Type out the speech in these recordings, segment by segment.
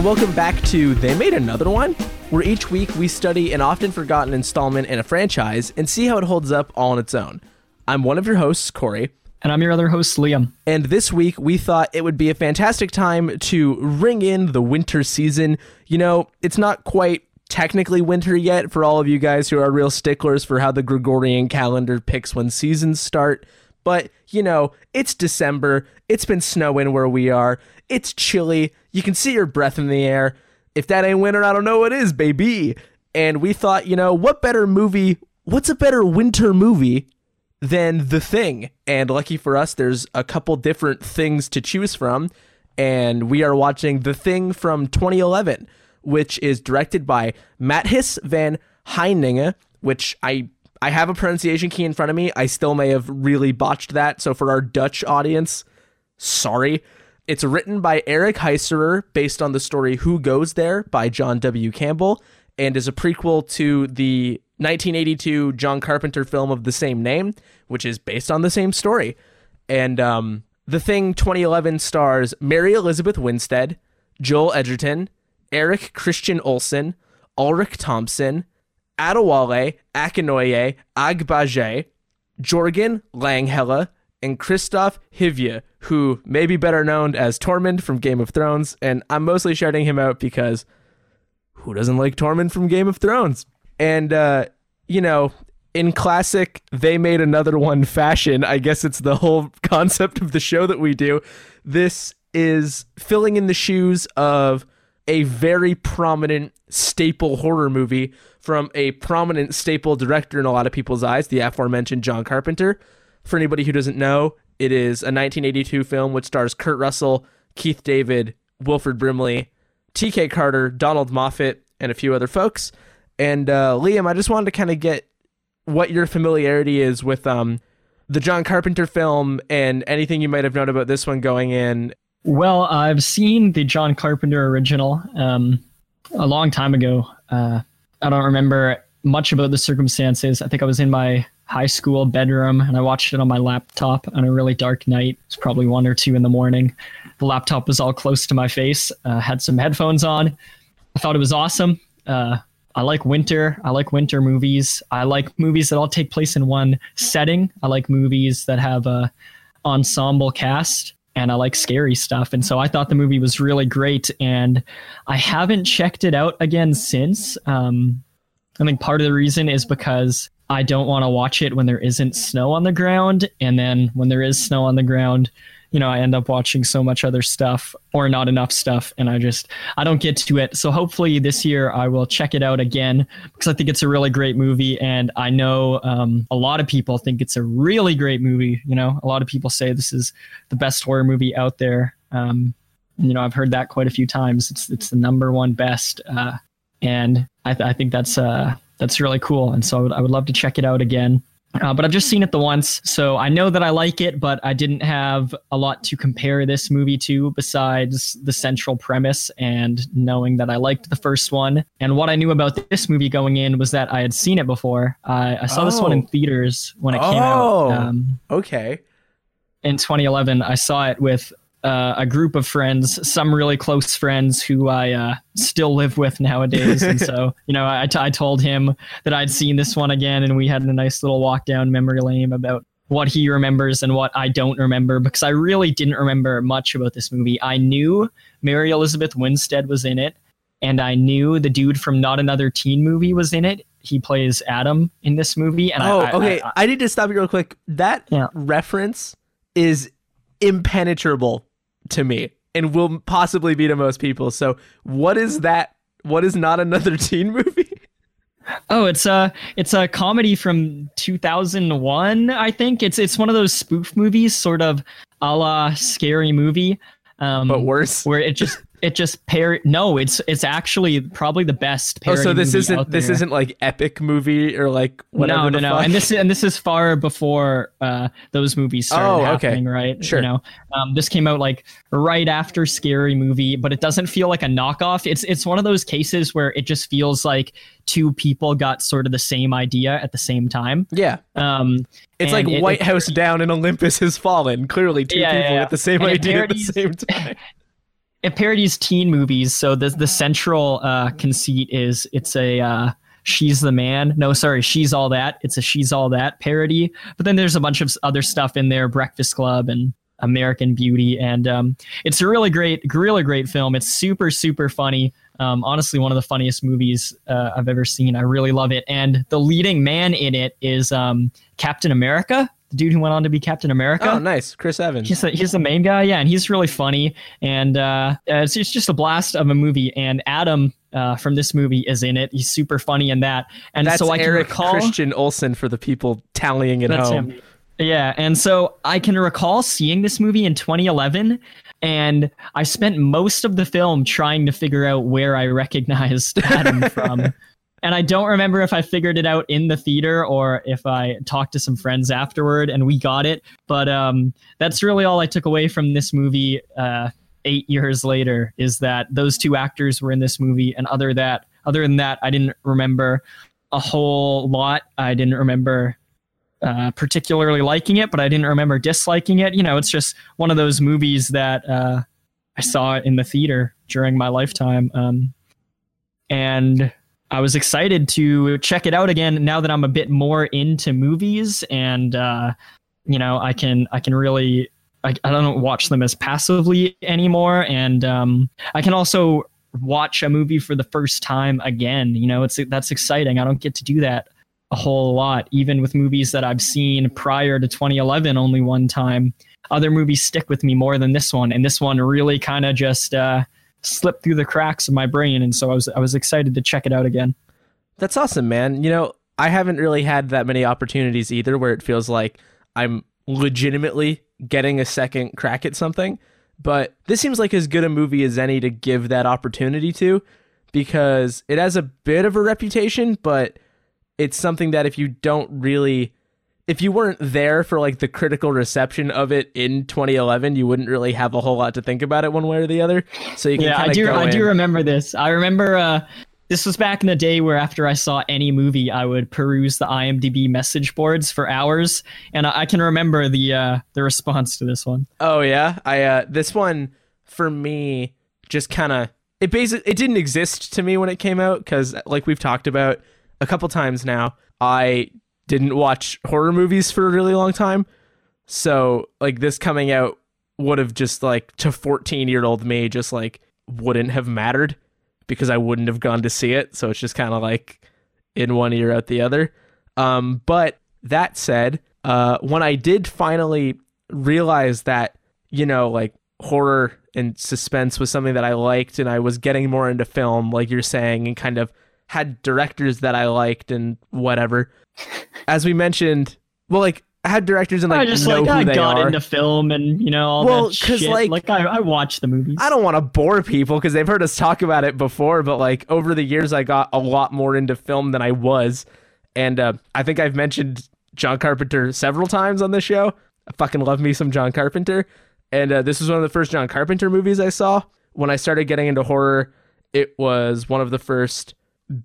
and welcome back to They Made Another One, where each week we study an often forgotten installment in a franchise and see how it holds up all on its own. I'm one of your hosts, Corey, And I'm your other host, Liam. and this week we thought it would be a fantastic time to ring in the winter season. You know, it's not quite technically winter yet for all of you guys who are real sticklers for how the Gregorian calendar picks when seasons start. But, you know, it's December. It's been snowing where we are. It's chilly. You can see your breath in the air. If that ain't winter, I don't know what is, baby. And we thought, you know, what better movie? What's a better winter movie than The Thing. And lucky for us, there's a couple different things to choose from. And we are watching The Thing from 2011, which is directed by Matthijs van Heijningen, which I I have a pronunciation key in front of me. I still may have really botched that. So for our Dutch audience, sorry. It's written by Eric Heiserer based on the story Who Goes There by John W. Campbell and is a prequel to the 1982 John Carpenter film of the same name, which is based on the same story. And um, The Thing 2011 stars Mary Elizabeth Winstead, Joel Edgerton, Eric Christian Olsen, Ulrich Thomsen, Adewale Akinoye Agbaje, Jørgen Langhelle, and Kristofer Hivju, who may be better known as Tormund from Game of Thrones. And I'm mostly shouting him out because who doesn't like Tormund from Game of Thrones? And, uh, you know, in classic they made another one fashion, I guess it's the whole concept of the show that we do. This is filling in the shoes of a very prominent staple horror movie from a prominent staple director in a lot of people's eyes, the aforementioned John Carpenter. For anybody who doesn't know, it is a 1982 film which stars Kurt Russell, Keith David, Wilford Brimley, TK Carter, Donald Moffat, and a few other folks. And uh, Liam, I just wanted to kind of get what your familiarity is with um, the John Carpenter film and anything you might have known about this one going in. Well, I've seen the John Carpenter original um, a long time ago. Uh, I don't remember much about the circumstances. I think I was in my high school bedroom and I watched it on my laptop on a really dark night. It's probably one or two in the morning. The laptop was all close to my face. Uh, had some headphones on. I thought it was awesome. Uh, I like winter. I like winter movies. I like movies that all take place in one setting. I like movies that have a ensemble cast and I like scary stuff. And so I thought the movie was really great. And I haven't checked it out again since. Um, I think part of the reason is because I don't want to watch it when there isn't snow on the ground. And then when there is snow on the ground, you know, I end up watching so much other stuff or not enough stuff. And I just, I don't get to it. So hopefully this year I will check it out again because I think it's a really great movie. And I know um, a lot of people think it's a really great movie. You know, a lot of people say this is the best horror movie out there. Um, you know, I've heard that quite a few times. It's, it's the number one best. Uh, and I, th- I think that's uh, that's really cool. And so I would, I would love to check it out again. Uh, but I've just seen it the once, so I know that I like it, but I didn't have a lot to compare this movie to besides the central premise and knowing that I liked the first one. And what I knew about this movie going in was that I had seen it before. I, I saw this one in Oh. theaters when it came Oh. out um, Okay. in 2011. I saw it with uh, a group of friends, some really close friends who I uh, still live with nowadays. and so, you know, I, I told him that I'd seen this one again, and we had a nice little walk down memory lane about what he remembers and what I don't remember because I really didn't remember much about this movie. I knew Mary Elizabeth Winstead was in it, and I knew the dude from Not Another Teen Movie was in it. He plays Adam in this movie. And I- Oh, I, okay. I- I, need to stop you real quick. That Yeah. reference is impenetrable to me and will possibly be to most people. So, what is that? What is not another teen movie? Oh, it's a it's a comedy from 2001, I think. It's it's one of those spoof movies, sort of a la scary movie. Um, But worse. where it just it just par no, it's it's actually probably the best Oh, so this isn't this isn't like epic movie or like whatever. no, no, no, fuck? and this and this is far before uh, those movies started Oh, okay. happening, right? Sure. You know, um, this came out like right after Scary Movie, but it doesn't feel like a knockoff. It's it's one of those cases where it just feels like two people got sort of the same idea at the same time. yeah. Um, It's like it- White it- House Down and Olympus has fallen. Clearly, two Yeah, yeah, people yeah. with the same And it idea at the same time. it parodies teen movies. So the the central uh, conceit is it's a uh, she's the man. No, sorry, she's all that. It's a she's all that parody. But then there's a bunch of other stuff in there, Breakfast Club and American Beauty, and um, it's a really great, really great film. It's super, super funny. Um, honestly, one of the funniest movies uh, I've ever seen. I really love it, and the leading man in it is um, Captain America the dude who went on to be Captain America. Oh, nice, Chris Evans. He's the, he's the main guy, yeah, and he's really funny, and uh, it's, it's just a blast of a movie. And Adam uh, from this movie is in it. He's super funny in that, and That's so I can Eric recall Christian Olsen for the people tallying at home. him. Yeah, and so I can recall seeing this movie in 2011, and I spent most of the film trying to figure out where I recognized Adam from. And I don't remember if I figured it out in the theater or if I talked to some friends afterward and we got it. But um, that's really all I took away from this movie uh, eight years later is that those two actors were in this movie. And other that, other than that, I didn't remember a whole lot. I didn't remember uh, particularly liking it, but I didn't remember disliking it. You know, it's just one of those movies that uh, I saw in the theater during my lifetime. Um, and I was excited to check it out again now that I'm a bit more into movies and uh, you know I can I can really I, I don't watch them as passively anymore. And um, I can also watch a movie for the first time again. You know it's that's exciting. I don't get to do that a whole lot even with movies that I've seen prior to 2011 only one time. Other movies stick with me more than this one and this one really kind of just uh, slipped through the cracks of my brain and so I was I was excited to check it out again. That's awesome, man. You know, I haven't really had that many opportunities either where it feels like I'm legitimately getting a second crack at something. But this seems like as good a movie as any to give that opportunity to because it has a bit of a reputation, but it's something that if you don't really if you weren't there for like the critical reception of it in 2011, you wouldn't really have a whole lot to think about it one way or the other. So you can yeah, I do. I in- do remember this. I remember uh, this was back in the day where after I saw any movie, I would peruse the IMDb message boards for hours, and I, I can remember the uh, the response to this one. Oh yeah, I uh this one for me just kind of it basically it didn't exist to me when it came out cuz like we've talked about a couple times now, I didn't watch horror movies for a really long time. So like this coming out would have just like to 14-year-old me just like wouldn't have mattered because I wouldn't have gone to see it. So it's just kind of like in one ear out the other. Um, but that said, uh, when I did finally realize that, you know, like horror and suspense was something that I liked and I was getting more into film, like you're saying, and kind of had directors that I liked and whatever. As we mentioned, well, like I had directors and like I just know like who I they got are. into film and you know all Well, that 'cause, shit. like- Like, I, I watch the movies. I don't want to bore people because they've heard us talk about it before, but like over the years, I got a lot more into film than I was. And uh, I think I've mentioned John Carpenter several times on this show. I fucking love me some John Carpenter. And uh, this was one of the first John Carpenter movies I saw. When I started getting into horror, it was one of the first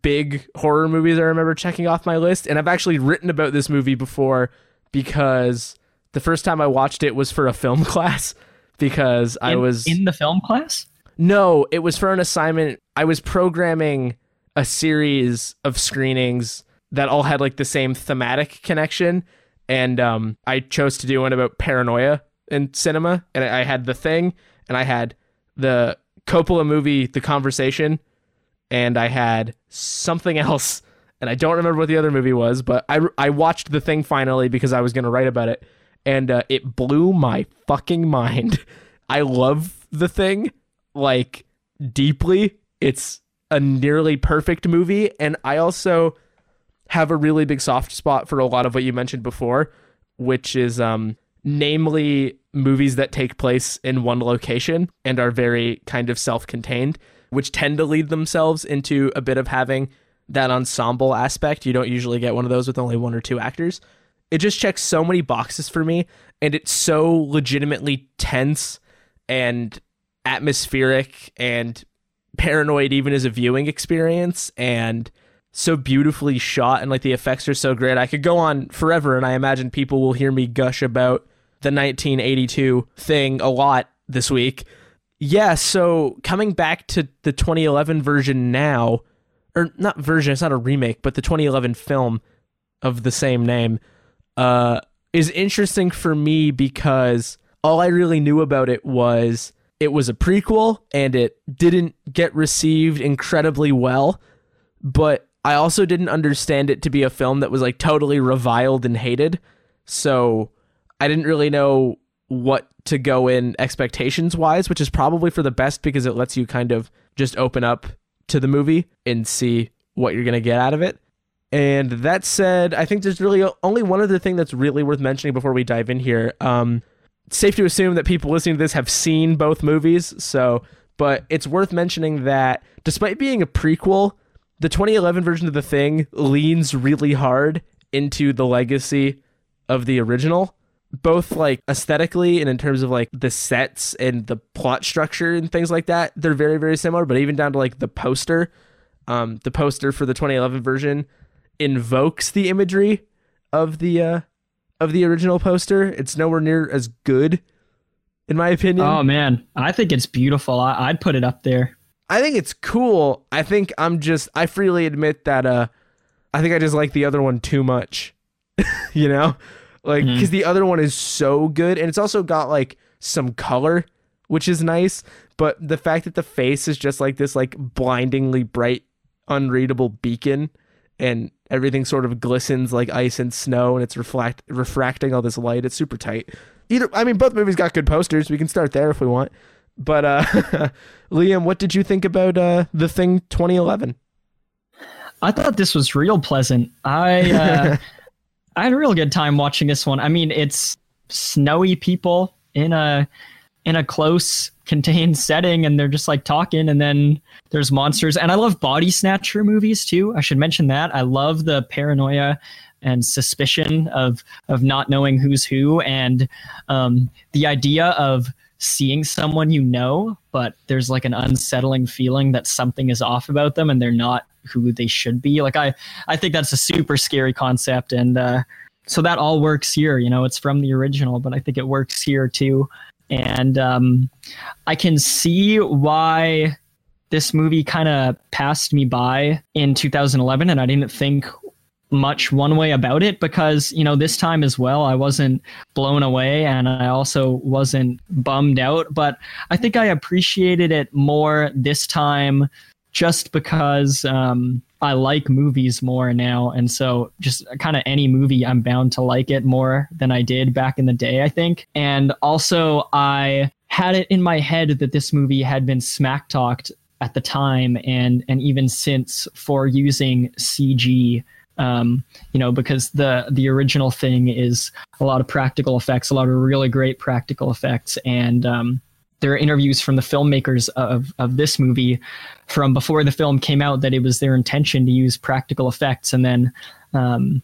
big horror movies I remember checking off my list. And I've actually written about this movie before because the first time I watched it was for a film class because I was in the film class. no, it was for an assignment. I was programming a series of screenings that all had like the same thematic connection. And um, I chose to do one about paranoia in cinema. And I I had The Thing, and I had the Coppola movie, The Conversation, and I had something else. And I don't remember what the other movie was, but I, I watched The Thing finally because I was going to write about it. And uh, it blew my fucking mind. I love The Thing like deeply. It's a nearly perfect movie. And I also have a really big soft spot for a lot of what you mentioned before, which is um namely movies that take place in one location and are very kind of self-contained, which tend to lead themselves into a bit of having that ensemble aspect. You don't usually get one of those with only one or two actors. It just checks so many boxes for me and it's so legitimately tense and atmospheric and paranoid even as a viewing experience and so beautifully shot and like the effects are so great. I could go on forever and I imagine people will hear me gush about the 1982 thing a lot this week. Yeah, so coming back to the 2011 version now, or not version, it's not a remake, but the 2011 film of the same name, uh, is interesting for me because all I really knew about it was it was a prequel and it didn't get received incredibly well, but I also didn't understand it to be a film that was like totally reviled and hated. So I didn't really know what to go in expectations wise, which is probably for the best because it lets you kind of just open up to the movie and see what you're going to get out of it. And that said, I think there's really only one other thing that's really worth mentioning before we dive in here. Um, safe to assume that people listening to this have seen both movies, so but it's worth mentioning that despite being a prequel, the 2011 version of The Thing leans really hard into the legacy of the original, both like aesthetically and in terms of like the sets and the plot structure and things like that. They're very very similar, but even down to like the poster, um, the poster for the 2011 version invokes the imagery of the uh, of the original poster. It's nowhere near as good, in my opinion. Oh man, I think it's beautiful. I, would put it up there. I think it's cool. I think I'm just. I freely admit that. Uh, I think I just like the other one too much. you know, like because mm. the other one is so good, and it's also got like some color, which is nice. But the fact that the face is just like this, like blindingly bright, unreadable beacon, and everything sort of glistens like ice and snow and it's reflect refracting all this light. It's super tight. Either I mean both movies got good posters. We can start there if we want. But uh Liam, what did you think about uh The Thing 2011? I thought this was real pleasant. I uh I had a real good time watching this one. I mean, it's snowy people in a in a close contained setting and they're just like talking and then there's monsters. And i love body snatcher movies too. I should mention that. I love the paranoia and suspicion of of not knowing who's who and um, the idea of seeing someone you know but there's like an unsettling feeling that something is off about them and they're not who they should be. Like i i think that's a super scary concept and uh, so that all works here you know it's from the original but i think it works here too. And um, I can see why this movie kind of passed me by in 2011, and I didn't think much one way about it because you know this time as well I wasn't blown away and I also wasn't bummed out but I think I appreciated it more this time just because um, I like movies more now. And so just kind of any movie, I'm bound to like it more than I did back in the day, I think. And also, I had it in my head that this movie had been smack talked at the time and and even since for using CG um, you know, because the the original thing is a lot of practical effects, a lot of really great practical effects, and um, there are interviews from the filmmakers of, of this movie from before the film came out that it was their intention to use practical effects. And then um,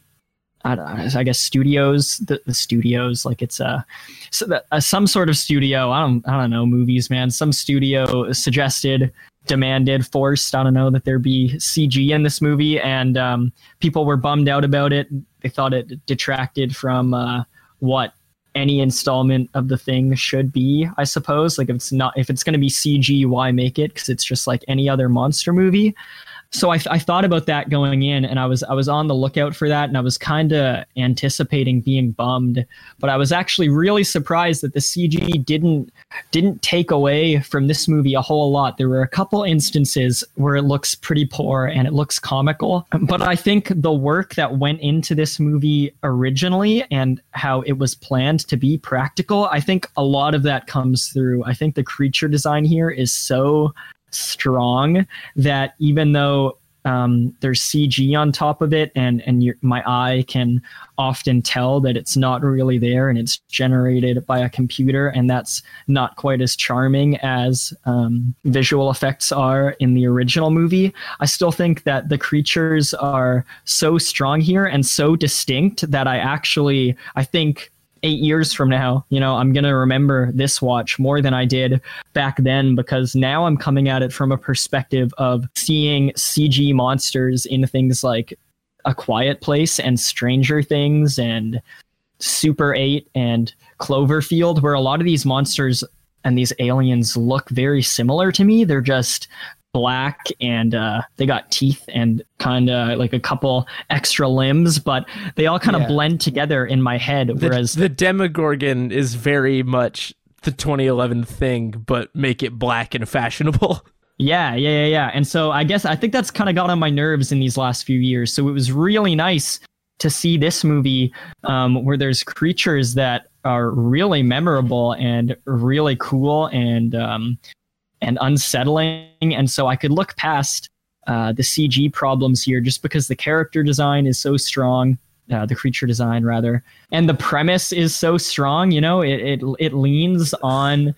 I, I, guess studios the, the, studios like it's a, so that, a, some sort of studio I don't I don't know movies man some studio suggested demanded forced I don't know that there be CG in this movie. And um, people were bummed out about it. They thought it detracted from uh, what any installment of the thing should be, I suppose. Like if it's not if it's going to be CG, why make it? Because it's just like any other monster movie so I, I thought about that going in and i was i was on the lookout for that and i was kind of anticipating being bummed but i was actually really surprised that the cg didn't didn't take away from this movie a whole lot. There were a couple instances where it looks pretty poor and it looks comical but i think the work that went into this movie originally and how it was planned to be practical i think a lot of that comes through. I think the creature design here is so strong that even though um, there's CG on top of it, and and your, my eye can often tell that it's not really there, and it's generated by a computer, and that's not quite as charming as um, visual effects are in the original movie. I still think that the creatures are so strong here and so distinct that I actually I think eight years from now, you know, I'm going to remember this watch more than I did back then because now I'm coming at it from a perspective of seeing CG monsters in things like A Quiet Place and Stranger Things and Super 8 and Cloverfield, where a lot of these monsters and these aliens look very similar to me. They're just black and uh, they got teeth and kind of like a couple extra limbs, but they all kind of Yeah. blend together in my head. The, whereas the Demogorgon is very much the 2011 thing, but make it black and fashionable. Yeah, yeah, yeah, yeah. And so I guess I think that's kind of got on my nerves in these last few years. So it was really nice to see this movie um, where there's creatures that are really memorable and really cool and um, and unsettling. And so I could look past uh, the CG problems here just because the character design is so strong. Uh, the creature design rather and the premise is so strong you know it it, it leans on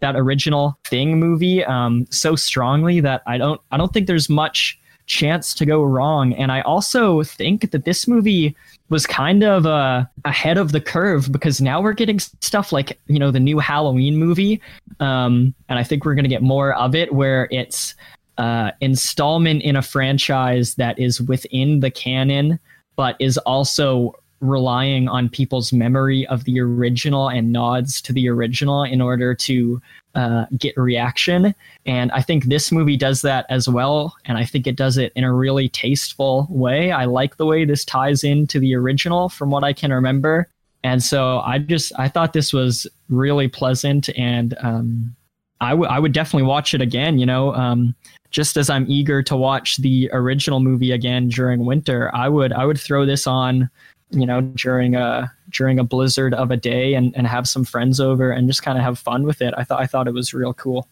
that original thing movie um, so strongly that I don't I don't think there's much chance to go wrong. And I also think that this movie was kind of uh, ahead of the curve because now we're getting stuff like you know the new Halloween movie, um, and I think we're gonna get more of it where it's uh, installment in a franchise that is within the canon, but is also relying on people's memory of the original and nods to the original in order to uh, get reaction. And I think this movie does that as well. And I think it does it in a really tasteful way. I like the way this ties into the original from what I can remember. And so I just, I thought this was really pleasant and, um, I would I would definitely watch it again, you know. Um, just as I'm eager to watch the original movie again during winter, I would I would throw this on, you know, during a during a blizzard of a day and, and have some friends over and just kind of have fun with it. I thought I thought it was real cool.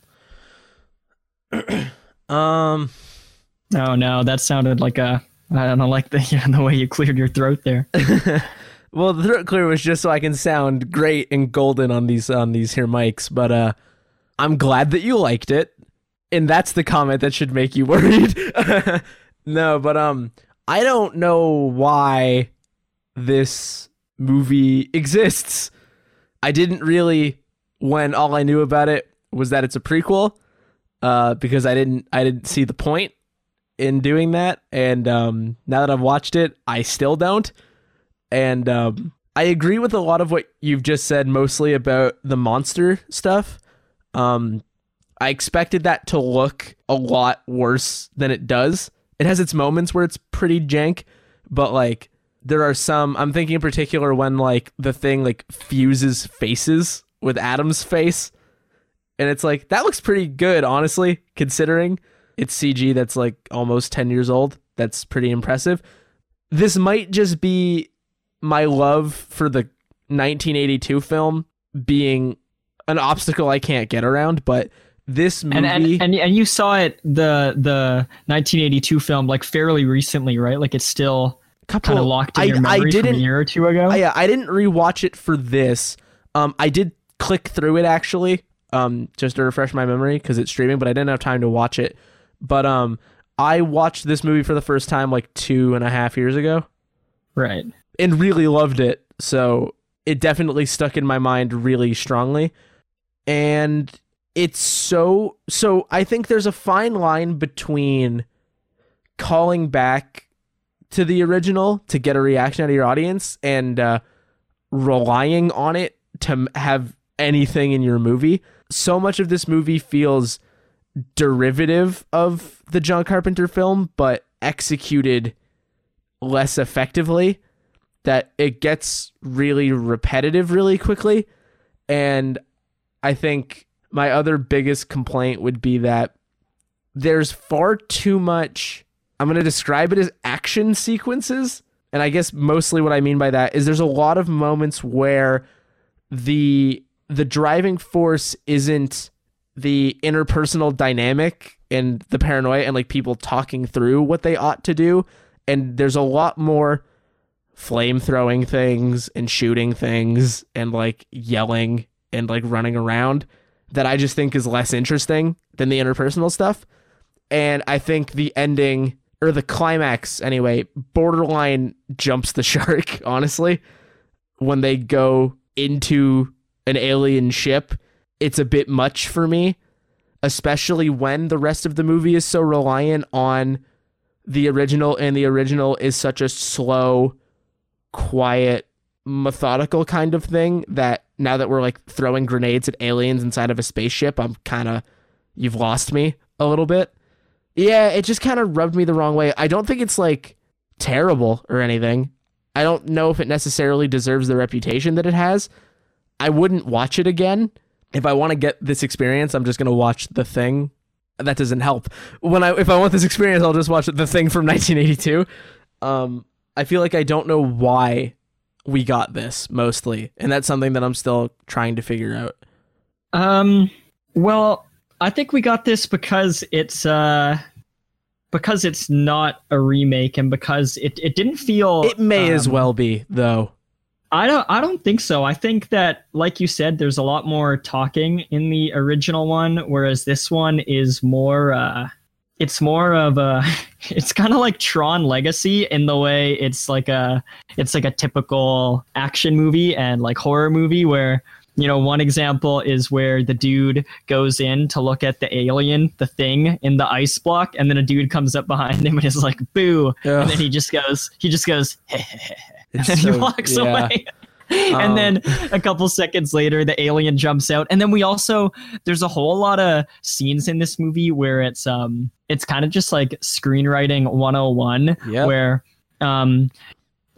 Um, Oh no, that sounded like a I don't know, like the the way you cleared your throat there. well, the throat clear was just so I can sound great and golden on these on these here mics, but uh, I'm glad that you liked it, and that's the comment that should make you worried. no, but um, I don't know why this movie exists. I didn't really when all I knew about it was that it's a prequel, uh, because I didn't I didn't see the point in doing that, and um, now that I've watched it, I still don't. And um, I agree with a lot of what you've just said, mostly about the monster stuff. Um, I expected that to look a lot worse than it does. It has its moments where it's pretty jank, but like there are some. I'm thinking in particular when like the thing like fuses faces with Adam's face, and it's like that looks pretty good, honestly, considering it's CG that's like almost 10 years old. That's pretty impressive. This might just be my love for the 1982 film being an obstacle I can't get around, but this movie And, and and and you saw it the the 1982 film like fairly recently, right? Like it's still couple kind of locked in I, your memory from didn't a year or two ago. I, yeah, I didn't rewatch it for this. Um, I did click through it actually, um, just to refresh my memory because it's streaming, but I didn't have time to watch it. But um, I watched this movie for the first time like two and a half years ago right. and really loved it. So it definitely stuck in my mind really strongly. And it's so so I think there's a fine line between calling back to the original to get a reaction out of your audience and uh, relying on it to have anything in your movie. So much of this movie feels derivative of the John Carpenter film, but executed less effectively. That it gets really repetitive really quickly. And I think my other biggest complaint would be that there's far too much. I'm going to describe it as action sequences. And I guess mostly what I mean by that is there's a lot of moments where the the driving force isn't the interpersonal dynamic and the paranoia and like people talking through what they ought to do and there's a lot more flame throwing things and shooting things and like yelling and like running around that I just think is less interesting than the interpersonal stuff. And I think the ending or the climax anyway, borderline jumps the shark, honestly. When they go into an alien ship, it's a bit much for me, especially when the rest of the movie is so reliant on the original and the original is such a slow, quiet methodical kind of thing that now that we're like throwing grenades at aliens inside of a spaceship, I'm kind of you've lost me a little bit. Yeah, it just kind of rubbed me the wrong way. I don't think it's like terrible or anything. I don't know if it necessarily deserves the reputation that it has. I wouldn't watch it again. If I want to get this experience, I'm just going to watch The Thing. That doesn't help. When I if I want this experience, I'll just watch The Thing from 1982. Um I feel like I don't know why we got this mostly, and that's something that I'm still trying to figure out. Um, well, I think we got this because it's uh because it's not a remake and because it, it didn't feel It may as um, well be, though. I don't I don't think so. I think that like you said there's a lot more talking in the original one whereas this one is more uh it's more of a it's kind of like Tron Legacy in the way it's like a it's like a typical action movie and like horror movie where you know one example is where the dude goes in to look at the alien the thing in the ice block and then a dude comes up behind him and is like boo and then he just goes he just goes It's and he so- walks yeah. away. and Um, then a couple seconds later, the alien jumps out. And then we also there's a whole lot of scenes in this movie where it's um it's kind of just like screenwriting 101 Yep. where um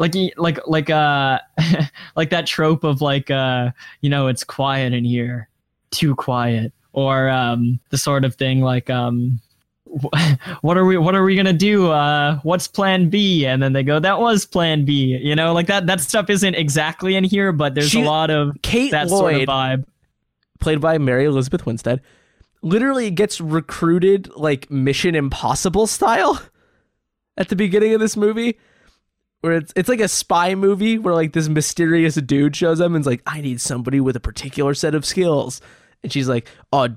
like like like uh like that trope of like uh you know it's quiet in here too quiet. Or um the sort of thing like um what are we what are we gonna do? Uh what's plan b? And then they go that was plan b. You know like that that stuff isn't exactly in here but there's She- a lot of Kate that sort of Lloyd, vibe. played by Mary Elizabeth Winstead, literally gets recruited like Mission Impossible style at the beginning of this movie. Where it's it's like a spy movie where like this mysterious dude shows up and's like, I need somebody with a particular set of skills. And she's like, Oh,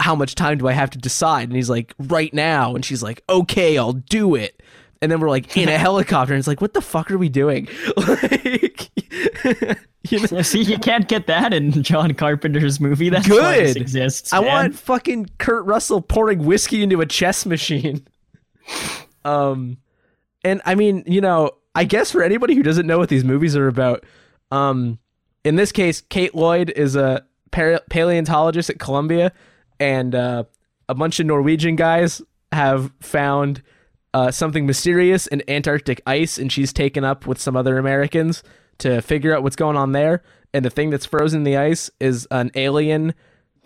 how much time do I have to decide? And he's like, Right now. And she's like, Okay, I'll do it. And then we're like in a helicopter, and it's like, what the fuck are we doing? like, you know, see you can't get that in john carpenter's movie that's why this Good. exists I want fucking Kurt Russell pouring whiskey into a chess machine. um, and I mean, you know, I guess for anybody who doesn't know what these movies are about, um, in this case, Kate Lloyd is a paleontologist at Columbia, and uh, a bunch of Norwegian guys have found uh, something mysterious in Antarctic ice, and she's taken up with some other Americans to figure out what's going on there. And the thing that's frozen in the ice is an alien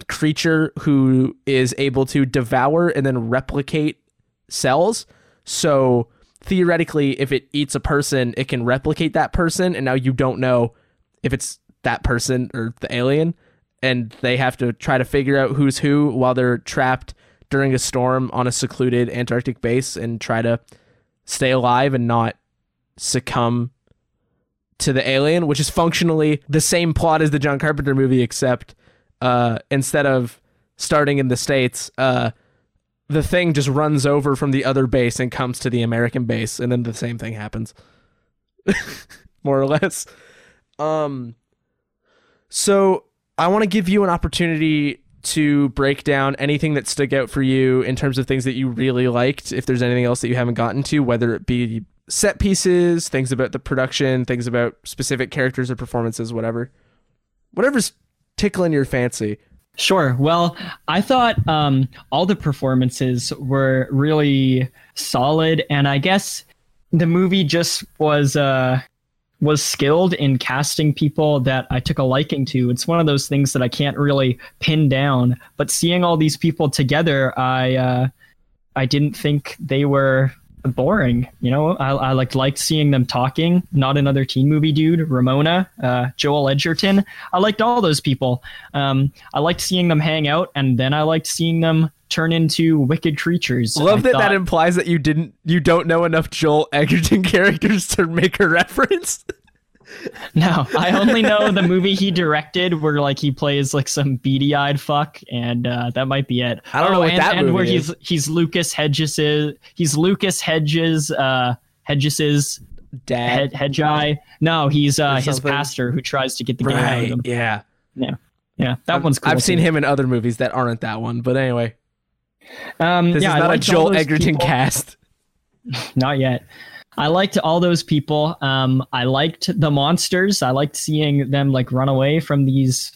creature who is able to devour and then replicate cells. So theoretically, if it eats a person, it can replicate that person, and now you don't know if it's that person or the alien. And they have to try to figure out who's who while they're trapped during a storm on a secluded Antarctic base and try to stay alive and not succumb to the alien, which is functionally the same plot as the John Carpenter movie, except uh, instead of starting in the States, uh, the thing just runs over from the other base and comes to the American base, and then the same thing happens. More or less. Um so I want to give you an opportunity to break down anything that stuck out for you in terms of things that you really liked. If there's anything else that you haven't gotten to, whether it be set pieces, things about the production, things about specific characters or performances, whatever. Whatever's tickling your fancy. Sure. Well, I thought um, all the performances were really solid, and I guess the movie just was uh, was skilled in casting people that I took a liking to. It's one of those things that I can't really pin down, but seeing all these people together, I uh, I didn't think they were boring. You know, I, I like liked seeing them talking. Not another teen movie dude. Ramona, uh, Joel Edgerton. I liked all those people. Um, I liked seeing them hang out, and then I liked seeing them turn into wicked creatures. Love I that thought- that implies that you didn't you don't know enough Joel Edgerton characters to make a reference. No, I only know the movie he directed where like he plays like some beady-eyed fuck, and uh, that might be it. I don't know Oh, what and, that and where is. he's he's Lucas Hedges he's Lucas Hedges uh Hedges's Dad. head Hedgeye. No, he's uh his pastor who tries to get the game out of him. Yeah. Yeah, that one's cool. I've seen him in other movies that aren't that one, but anyway, Um, this yeah, is not a Joel Edgerton people. cast. Not yet. I liked all those people. Um, I liked the monsters. I liked seeing them like run away from these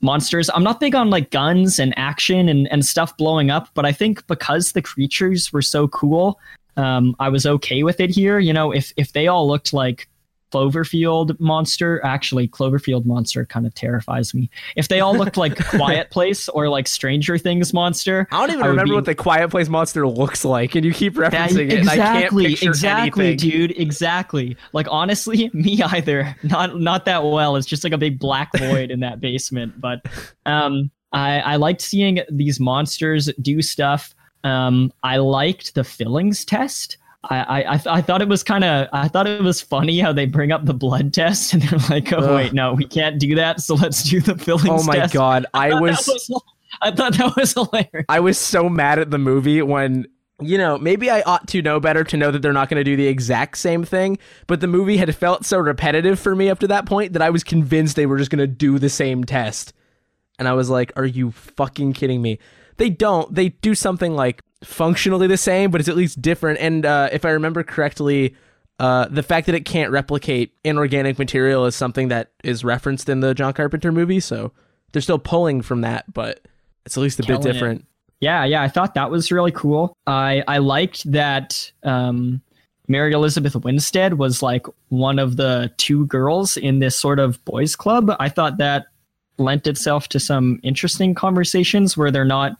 monsters. I'm not big on like guns and action and, and stuff blowing up, but I think because the creatures were so cool, um, I was okay with it here. You know, if if they all looked like Cloverfield monster. Actually, Cloverfield monster kind of terrifies me. If they all looked like Quiet Place or like Stranger Things monster, I don't even I remember be- what the Quiet Place monster looks like, and you keep referencing that- it, and I can't exactly, picture exactly, anything. dude, exactly. Like honestly, me either. Not not that well. It's just like a big black void in that basement. But um, I I liked seeing these monsters do stuff. Um, I liked the fillings test. I I I, th- I thought it was kind of I thought it was funny how they bring up the blood test and they're like, oh Ugh. wait, no, we can't do that. So let's do the fillings. Oh my test. god, I thought was was I thought that was hilarious. I was so mad at the movie when you know, maybe I ought to know better to know that they're not going to do the exact same thing, but the movie had felt so repetitive for me up to that point that I was convinced they were just going to do the same test. And I was like, are you fucking kidding me? They don't. They do something like functionally the same, but it's at least different. And uh, if I remember correctly, uh, the fact that it can't replicate inorganic material is something that is referenced in the John Carpenter movie. So they're still pulling from that, but it's at least a Killing bit it. different. Yeah, yeah, I thought that was really cool. I I liked that um, Mary Elizabeth Winstead was like one of the two girls in this sort of boys' club. I thought that lent itself to some interesting conversations where they're not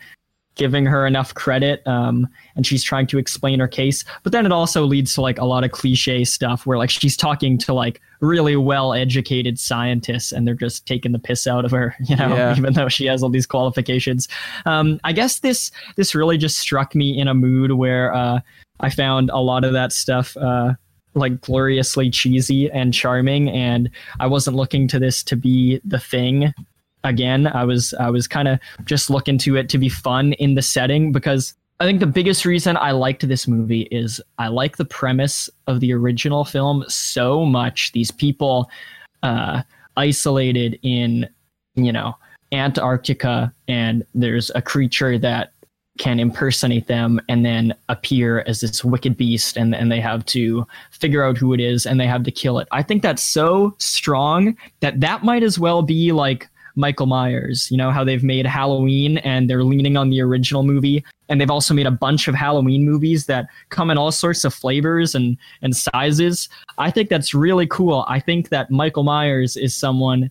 giving her enough credit um, and she's trying to explain her case. But then it also leads to like a lot of cliche stuff where like she's talking to like really well educated scientists and they're just taking the piss out of her you know Yeah. even though she has all these qualifications. Um, i guess this this really just struck me in a mood where uh, i found a lot of that stuff uh, like gloriously cheesy and charming and i wasn't looking to this to be the thing again i was i was kind of just looking to it to be fun in the setting because i think the biggest reason i liked this movie is i like the premise of the original film so much. These people uh isolated in you know antarctica and there's a creature that can impersonate them and then appear as this wicked beast and, and they have to figure out who it is and they have to kill it. I think that's so strong that that might as well be like Michael Myers. You know how they've made Halloween and they're leaning on the original movie, and they've also made a bunch of Halloween movies that come in all sorts of flavors and and sizes. I think that's really cool. I think that Michael Myers is someone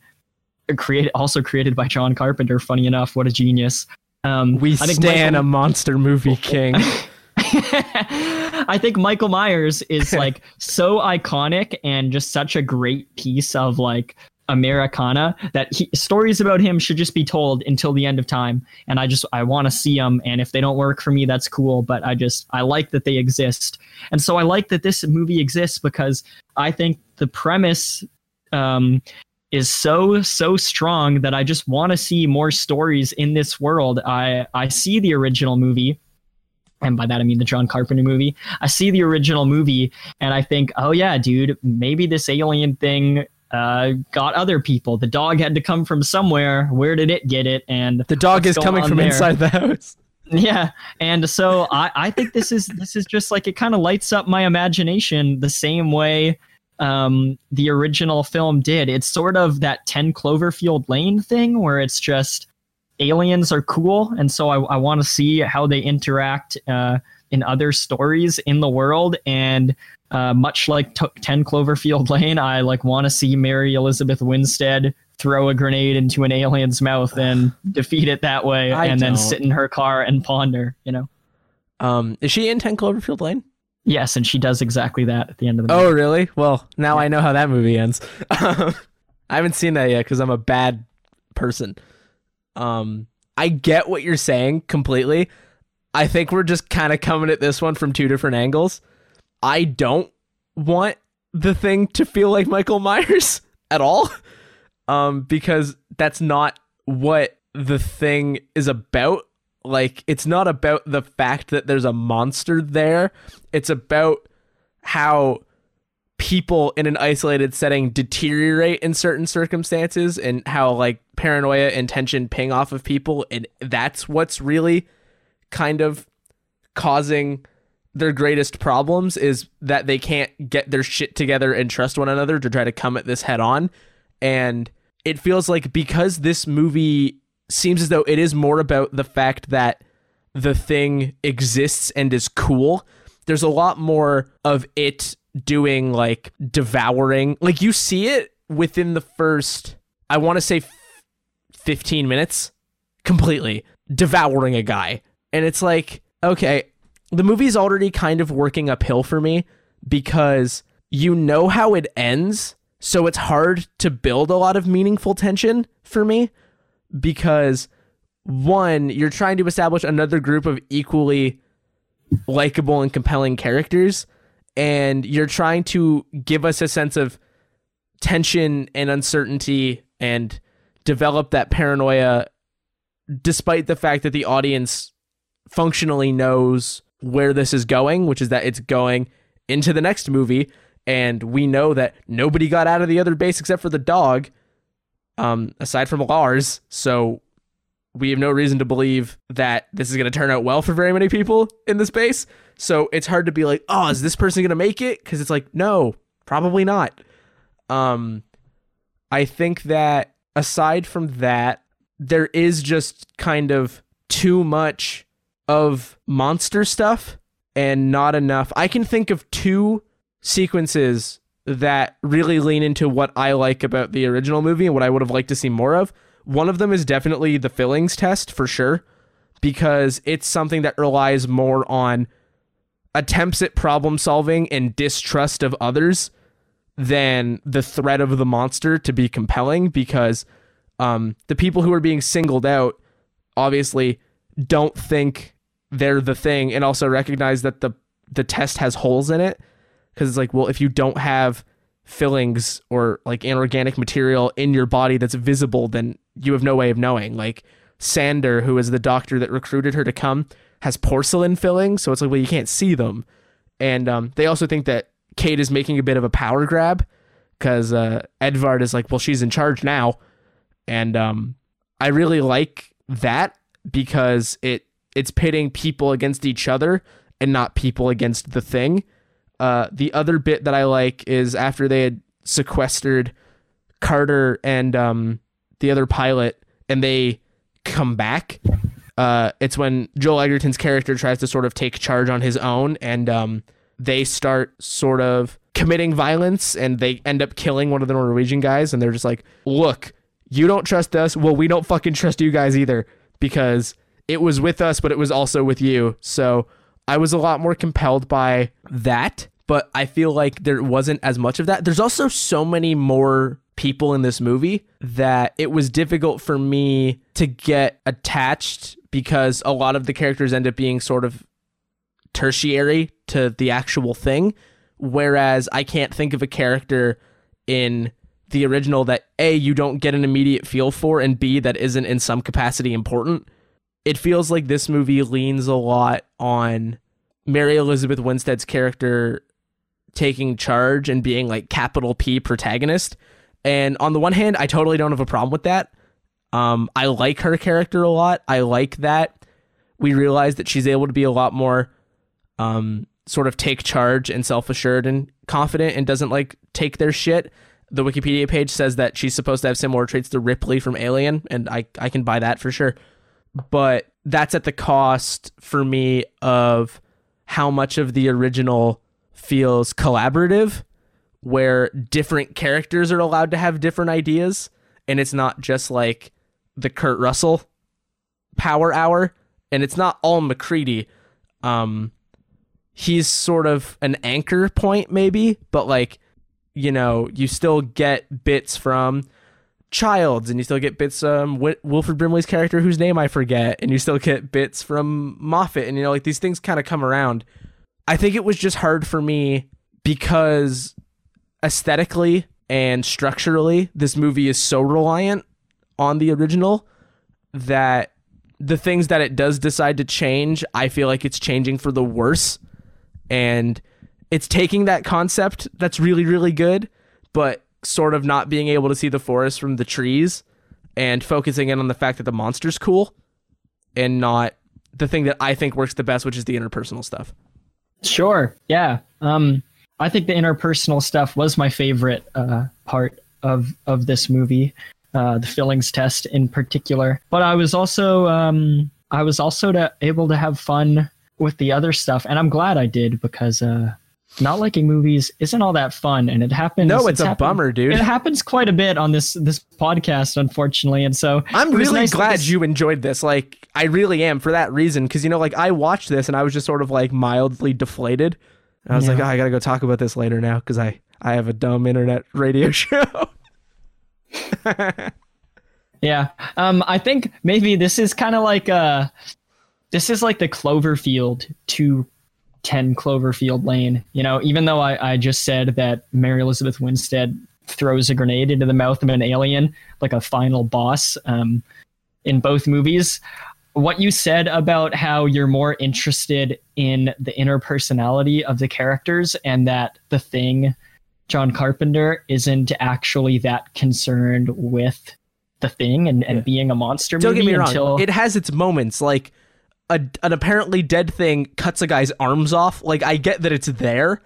created also created by John Carpenter. Funny enough, what a genius. Um, We I think stand Michael- a monster movie king. I think Michael Myers is like so iconic and just such a great piece of like Americana that he, stories about him should just be told until the end of time. And I just I want to see them. And if they don't work for me, that's cool. But I just I like that they exist. And so I like that this movie exists because I think the premise um, is so so strong that I just want to see more stories in this world. I I see the original movie and by that I mean the John Carpenter movie. I see the original movie and I think, oh yeah, dude, maybe this alien thing uh, got other people. The dog had to come from somewhere. Where did it get it? And The dog is coming from there? inside the house. Yeah, and so I, I think this is this is just like it kind of lights up my imagination the same way um, the original film did. It's sort of that Ten Cloverfield Lane thing where it's just aliens are cool, and so I, I want to see how they interact uh, in other stories in the world. And uh, much like t- Ten Cloverfield Lane, I like want to see Mary Elizabeth Winstead throw a grenade into an alien's mouth and defeat it that way, I and then don't. sit in her car and ponder. You know. Um, is she in 10 Cloverfield Lane? Yes, and she does exactly that at the end of the movie. Oh, really? Well, now I know how that movie ends. I haven't seen that yet because I'm a bad person. Um, I get what you're saying completely. I think we're just kind of coming at this one from two different angles. I don't want the thing to feel like Michael Myers at all. Um, because that's not what the thing is about. Like, it's not about the fact that there's a monster there. It's about how people in an isolated setting deteriorate in certain circumstances and how like paranoia and tension ping off of people and that's what's really kind of causing their greatest problems is that they can't get their shit together and trust one another to try to come at this head on. And it feels like because this movie seems as though it is more about the fact that the thing exists and is cool, there's a lot more of it doing like devouring. Like you see it within the first, I want to say 15 minutes completely devouring a guy. And it's like, okay, the movie's already kind of working uphill for me because you know how it ends. So it's hard to build a lot of meaningful tension for me because one, you're trying to establish another group of equally likable and compelling characters, and you're trying to give us a sense of tension and uncertainty and develop that paranoia despite the fact that the audience functionally knows where this is going, which is that it's going into the next movie, and we know that nobody got out of the other base except for the dog, um, aside from Lars. So we have no reason to believe that this is going to turn out well for very many people in the space. So it's hard to be like, oh, is this person going to make it? Because it's like, no, probably not. Um, I think that aside from that, there is just kind of too much of monster stuff and not enough. I can think of two sequences that really lean into what I like about the original movie and what I would have liked to see more of. One of them is definitely the fillings test for sure, because it's something that relies more on attempts at problem solving and distrust of others than the threat of the monster to be compelling because um, the people who are being singled out obviously don't think they're the thing and also recognize that the the test has holes in it. Because it's like well if you don't have fillings or like inorganic material in your body that's visible then you have no way of knowing. Like sander who is the doctor that recruited her to come has porcelain fillings so it's like well you can't see them. And um, they also think that kate is making a bit of a power grab because uh, edvard is like well she's in charge now. And um, i really like that because it it's pitting people against each other and not people against the thing. Uh, the other bit that I like is after they had sequestered Carter and um, the other pilot, and they come back. Uh, it's when Joel Edgerton's character tries to sort of take charge on his own, and um, they start sort of committing violence, and they end up killing one of the Norwegian guys, and they're just like, "Look, you don't trust us. Well, we don't fucking trust you guys either, because." It was with us, but it was also with you. So I was a lot more compelled by that, but I feel like there wasn't as much of that. There's also so many more people in this movie that it was difficult for me to get attached because a lot of the characters end up being sort of tertiary to the actual thing. Whereas I can't think of a character in the original that A, you don't get an immediate feel for, and B, that isn't in some capacity important it feels like this movie leans a lot on Mary Elizabeth Winstead's character taking charge and being like capital P protagonist. And on the one hand, I totally don't have a problem with that. Um, I like her character a lot. I like that we realize that she's able to be a lot more um, sort of take charge and self assured and confident and doesn't like take their shit. The Wikipedia page says that she's supposed to have similar traits to Ripley from Alien, and I, I can buy that for sure but that's at the cost for me of how much of the original feels collaborative where different characters are allowed to have different ideas and it's not just like the Kurt Russell power hour and it's not all MacReady um he's sort of an anchor point maybe but like you know you still get bits from Childs, and you still get bits um Wilford Brimley's character whose name I forget, and you still get bits from Moffat, and you know like these things kind of come around. I think it was just hard for me because aesthetically and structurally, this movie is so reliant on the original that the things that it does decide to change, I feel like it's changing for the worse. And it's taking that concept that's really, really good, but sort of not being able to see the forest from the trees and focusing in on the fact that the monster's cool and not the thing that I think works the best, which is the interpersonal stuff. Sure. Yeah. Um, I think the interpersonal stuff was my favorite uh, part of of this movie, uh, the fillings test in particular. But I was also um, I was also to, able to have fun with the other stuff, and I'm glad I did because uh, not liking movies isn't all that fun, and it happens. No, it's, a happened- bummer, dude. It happens quite a bit on this this podcast, unfortunately, and so I'm really nice glad this- you enjoyed this. Like, I really am for that reason. Because you know, like I watched this and I was just sort of like mildly deflated. And I was like, oh, I gotta go talk about this later now because I I have a dumb internet radio show. Yeah. Um, I think maybe this is kind of like uh this is like the Cloverfield to 10 Cloverfield Lane. You know, even though I, I just said that Mary Elizabeth Winstead throws a grenade into the mouth of an alien like a final boss um, in both movies, what you said about how you're more interested in the interpersonality of the characters and that the thing John Carpenter isn't actually that concerned with the thing and, and Yeah. being a monster Don't movie get me wrong; until it has its moments. Like a, an apparently dead thing cuts a guy's arms off. Like I get that it's there.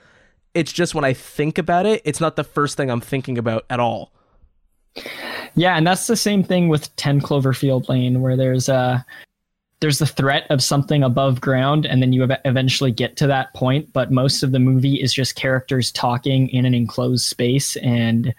It's just when I think about it, it's not the first thing I'm thinking about at all. Yeah, and that's the same thing with 10 Cloverfield Lane, where there's a there's the threat of something above ground, and then you eventually get to that point. But most of the movie is just characters talking in an enclosed space, and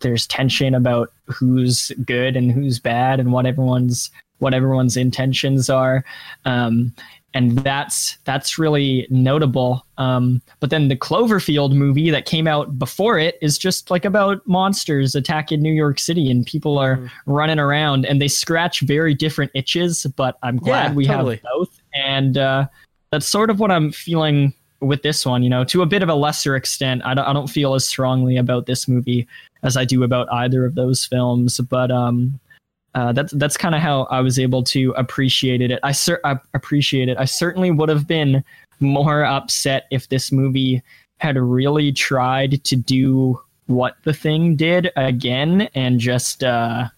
there's tension about who's good and who's bad, and what everyone's what everyone's intentions are. Um, and that's that's really notable. Um, but then the Cloverfield movie that came out before it is just like about monsters attacking New York City and people are Mhm. running around and they scratch very different itches. But I'm glad Yeah, we totally. have both, and uh, that's sort of what I'm feeling with this one. You know, to a bit of a lesser extent, I don't I don't feel as strongly about this movie as I do about either of those films, but um, uh, that's that's kind of how I was able to appreciate it. I, cer- I appreciate it. I certainly would have been more upset if this movie had really tried to do what the thing did again and just uh,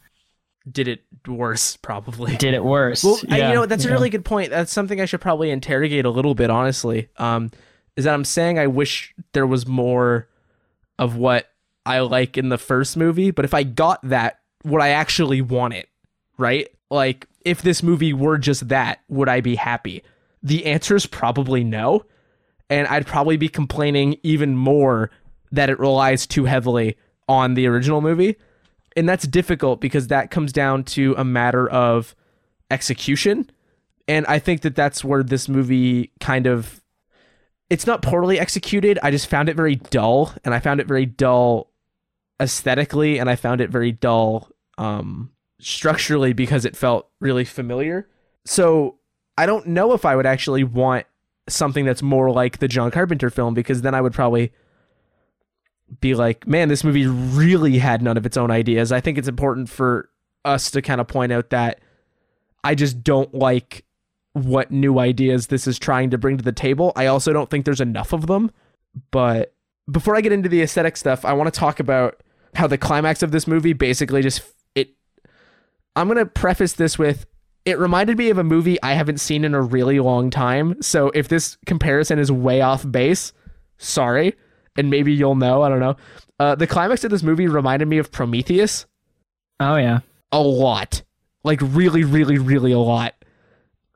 Did it worse, probably. did it worse. Well, I- you know that's a really good point. That's something I should probably interrogate a little bit, honestly. Um, is that I'm saying I wish there was more of what I like in the first movie, but if I got that, would I actually want it? Right? Like, if this movie were just that, would I be happy? The answer is probably no, and I'd probably be complaining even more that it relies too heavily on the original movie. And that's difficult because that comes down to a matter of execution. And I think that that's where this movie kind of it's not poorly executed. I just found it very dull and I found it very dull aesthetically and I found it very dull um structurally because it felt really familiar. So I don't know if I would actually want something that's more like the John Carpenter film because then I would probably be like, man, this movie really had none of its own ideas. I think it's important for us to kind of point out that I just don't like what new ideas this is trying to bring to the table. I also don't think there's enough of them. But before I get into the aesthetic stuff, I want to talk about how the climax of this movie basically just it I'm going to preface this with it reminded me of a movie I haven't seen in a really long time. So if this comparison is way off base, sorry, and maybe you'll know, I don't know. Uh, the climax of this movie reminded me of Prometheus Oh yeah. a lot. Like really, really, really a lot.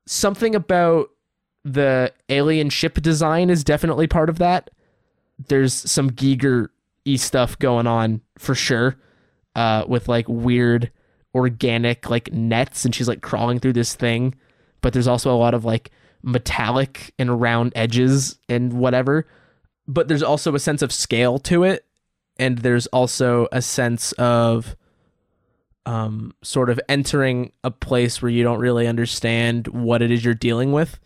Something about the alien ship design is definitely part of that. There's some Giger y stuff going on for sure. Uh, with like weird organic like nets and she's like crawling through this thing. But there's also a lot of like metallic and round edges and whatever. But there's also a sense of scale to it. And there's also a sense of um, sort of entering a place where you don't really understand what it is you're dealing with,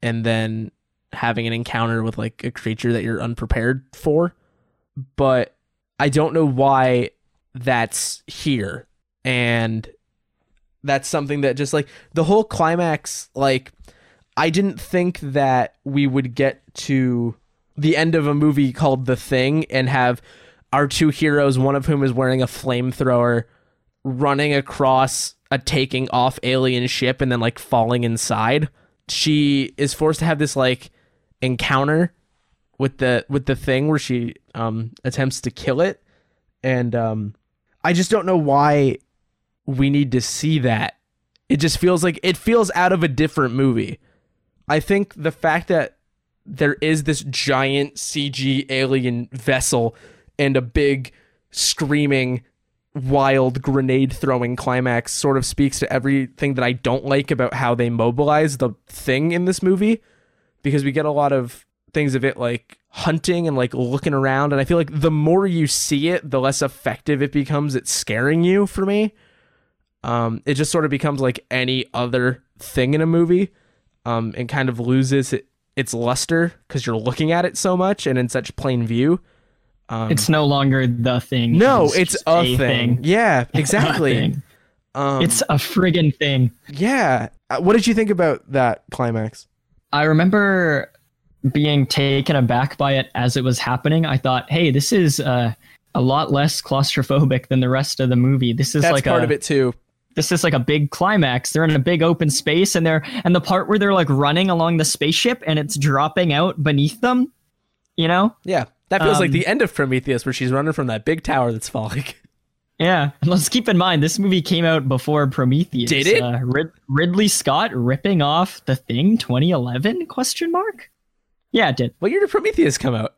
and then having an encounter with like a creature that you're unprepared for. But I don't know why that's here. And that's something that just like the whole climax, like, I didn't think that we would get to the end of a movie called The Thing and have our two heroes, one of whom is wearing a flamethrower, running across a taking off alien ship and then like falling inside. She is forced to have this like encounter with the with the thing where she um attempts to kill it and um I just don't know why we need to see that. It just feels like it feels out of a different movie. I think the fact that there is this giant CG alien vessel and a big screaming wild grenade throwing climax sort of speaks to everything that I don't like about how they mobilize the thing in this movie because we get a lot of things of it like hunting and like looking around and I feel like the more you see it the less effective it becomes at scaring you for me. Um it just sort of becomes like any other thing in a movie um and kind of loses it, its luster cuz you're looking at it so much and in such plain view um, It's no longer the thing. no it's just a, thing. yeah It's a exactly thing. um It's a friggin' thing. yeah Uh, what did you think about that climax I remember being taken aback by it as it was happening. I thought, hey, this is uh, a lot less claustrophobic than the rest of the movie. This is that's like part a, of it too This is like a big climax. They're in a big open space, and they're and the part where they're like running along the spaceship and it's dropping out beneath them. You know, Yeah, that feels like Um, the end of Prometheus, where she's running from that big tower that's falling. Yeah, and let's keep in mind this movie came out before Prometheus. Did it? Uh, Rid- Ridley Scott ripping off The Thing 2011? Question mark. Yeah, it did. what year did Prometheus come out?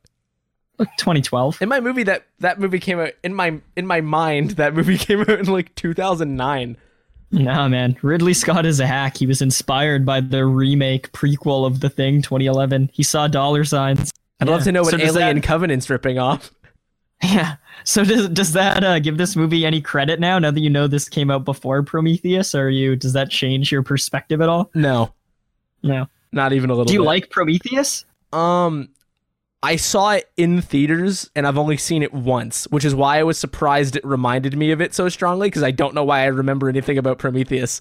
Look, 2012. In my movie, that that movie came out in my in my mind. That movie came out in like 2009. Nah, man. Ridley Scott is a hack. He was inspired by the remake prequel of The Thing 2011. He saw dollar signs. I'd love to know what So Alien that- Covenant's ripping off. Yeah. So does does that uh, give this movie any credit now? Now that you know this came out before Prometheus, or you does that change your perspective at all? No, No. not even a little. Do you bit. like Prometheus? Um, I saw it in theaters, and I've only seen it once, which is why I was surprised it reminded me of it so strongly because I don't know why I remember anything about Prometheus.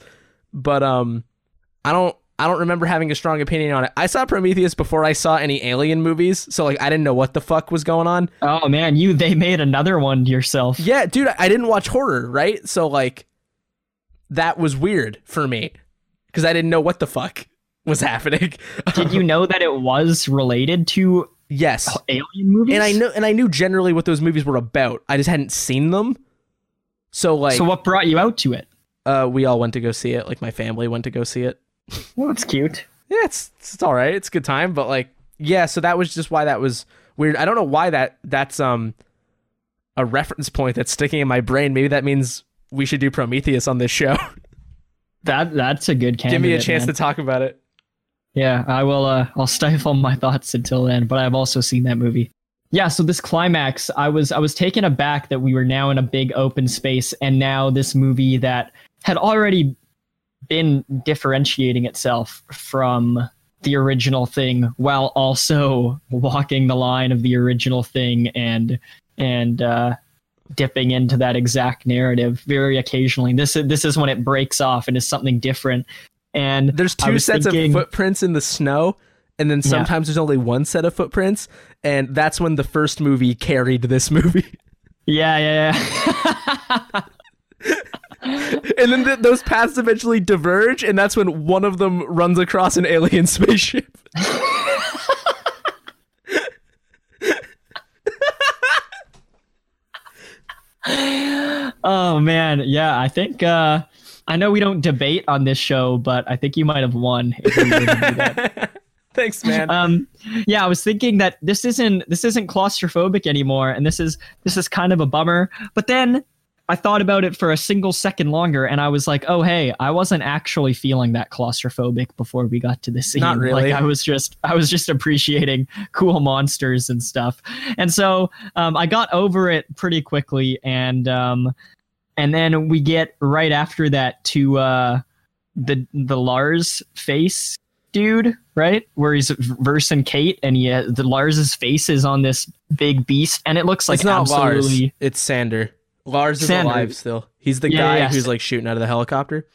But um, I don't. I don't remember having a strong opinion on it. I saw Prometheus before I saw any Alien movies, so like I didn't know what the fuck was going on. Oh man, you they made another one yourself. Yeah, dude, I didn't watch horror, right? So like that was weird for me because I didn't know what the fuck was happening. Did you know that it was related to yes. alien movies? And I knew and I knew generally what those movies were about. I just hadn't seen them. So like So what brought you out to it? uh we all went to go see it. Like my family went to go see it. Well, it's cute. Yeah, it's it's all right. It's a good time, but like yeah, so that was just why that was weird. I don't know why that that's um a reference point that's sticking in my brain. Maybe that means we should do Prometheus on this show. That that's a good candidate. Give me a chance man. to talk about it. Yeah, I will. Uh, I'll stifle my thoughts until then. But I've also seen that movie. Yeah. So this climax, I was I was taken aback that we were now in a big open space, and now this movie that had already been differentiating itself from the original thing, while also walking the line of the original thing and and uh, dipping into that exact narrative very occasionally. This is this is when it breaks off and is something different. And There's two sets thinking- of footprints in the snow, and then Yeah. sometimes there's only one set of footprints, and that's when the first movie carried this movie. Yeah, yeah, yeah. and then th- those paths eventually diverge, and that's when one of them runs across an alien spaceship. oh man, yeah. I think uh, I know we don't debate on this show, but I think you might have won. If we were to do that. Thanks, man. um, yeah, I was thinking that this isn't this isn't claustrophobic anymore, and this is this is kind of a bummer. But then I thought about it for a single second longer, and I was like, oh hey, I wasn't actually feeling that claustrophobic before we got to this scene. Not really. Like I was just I was just appreciating cool monsters and stuff, and so um, I got over it pretty quickly, and um, and then we get right after that to uh, the the Lars face dude, right? Where he's versing Kate, and he uh, the Lars's face is on this big beast, and it looks like it's not absolutely. Lars. It's Sander. Lars is Sander. alive still. He's the Yeah, guy yeah. who's like shooting out of the helicopter.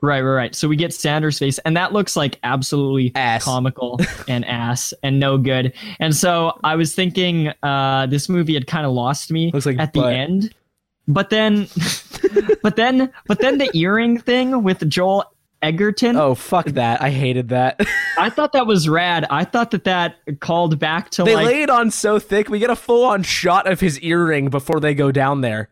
Right, right, right. So we get Sanders' face, and that looks like absolutely Ass. comical and ass and no good. And so I was thinking uh, this movie had kind of lost me Looks like at the end. But then, but then, but then the earring thing with Joel Edgerton. Oh fuck that! I hated that. I thought that was rad. I thought that that called back to they like lay it on so thick. We get a full on shot of his earring before they go down there.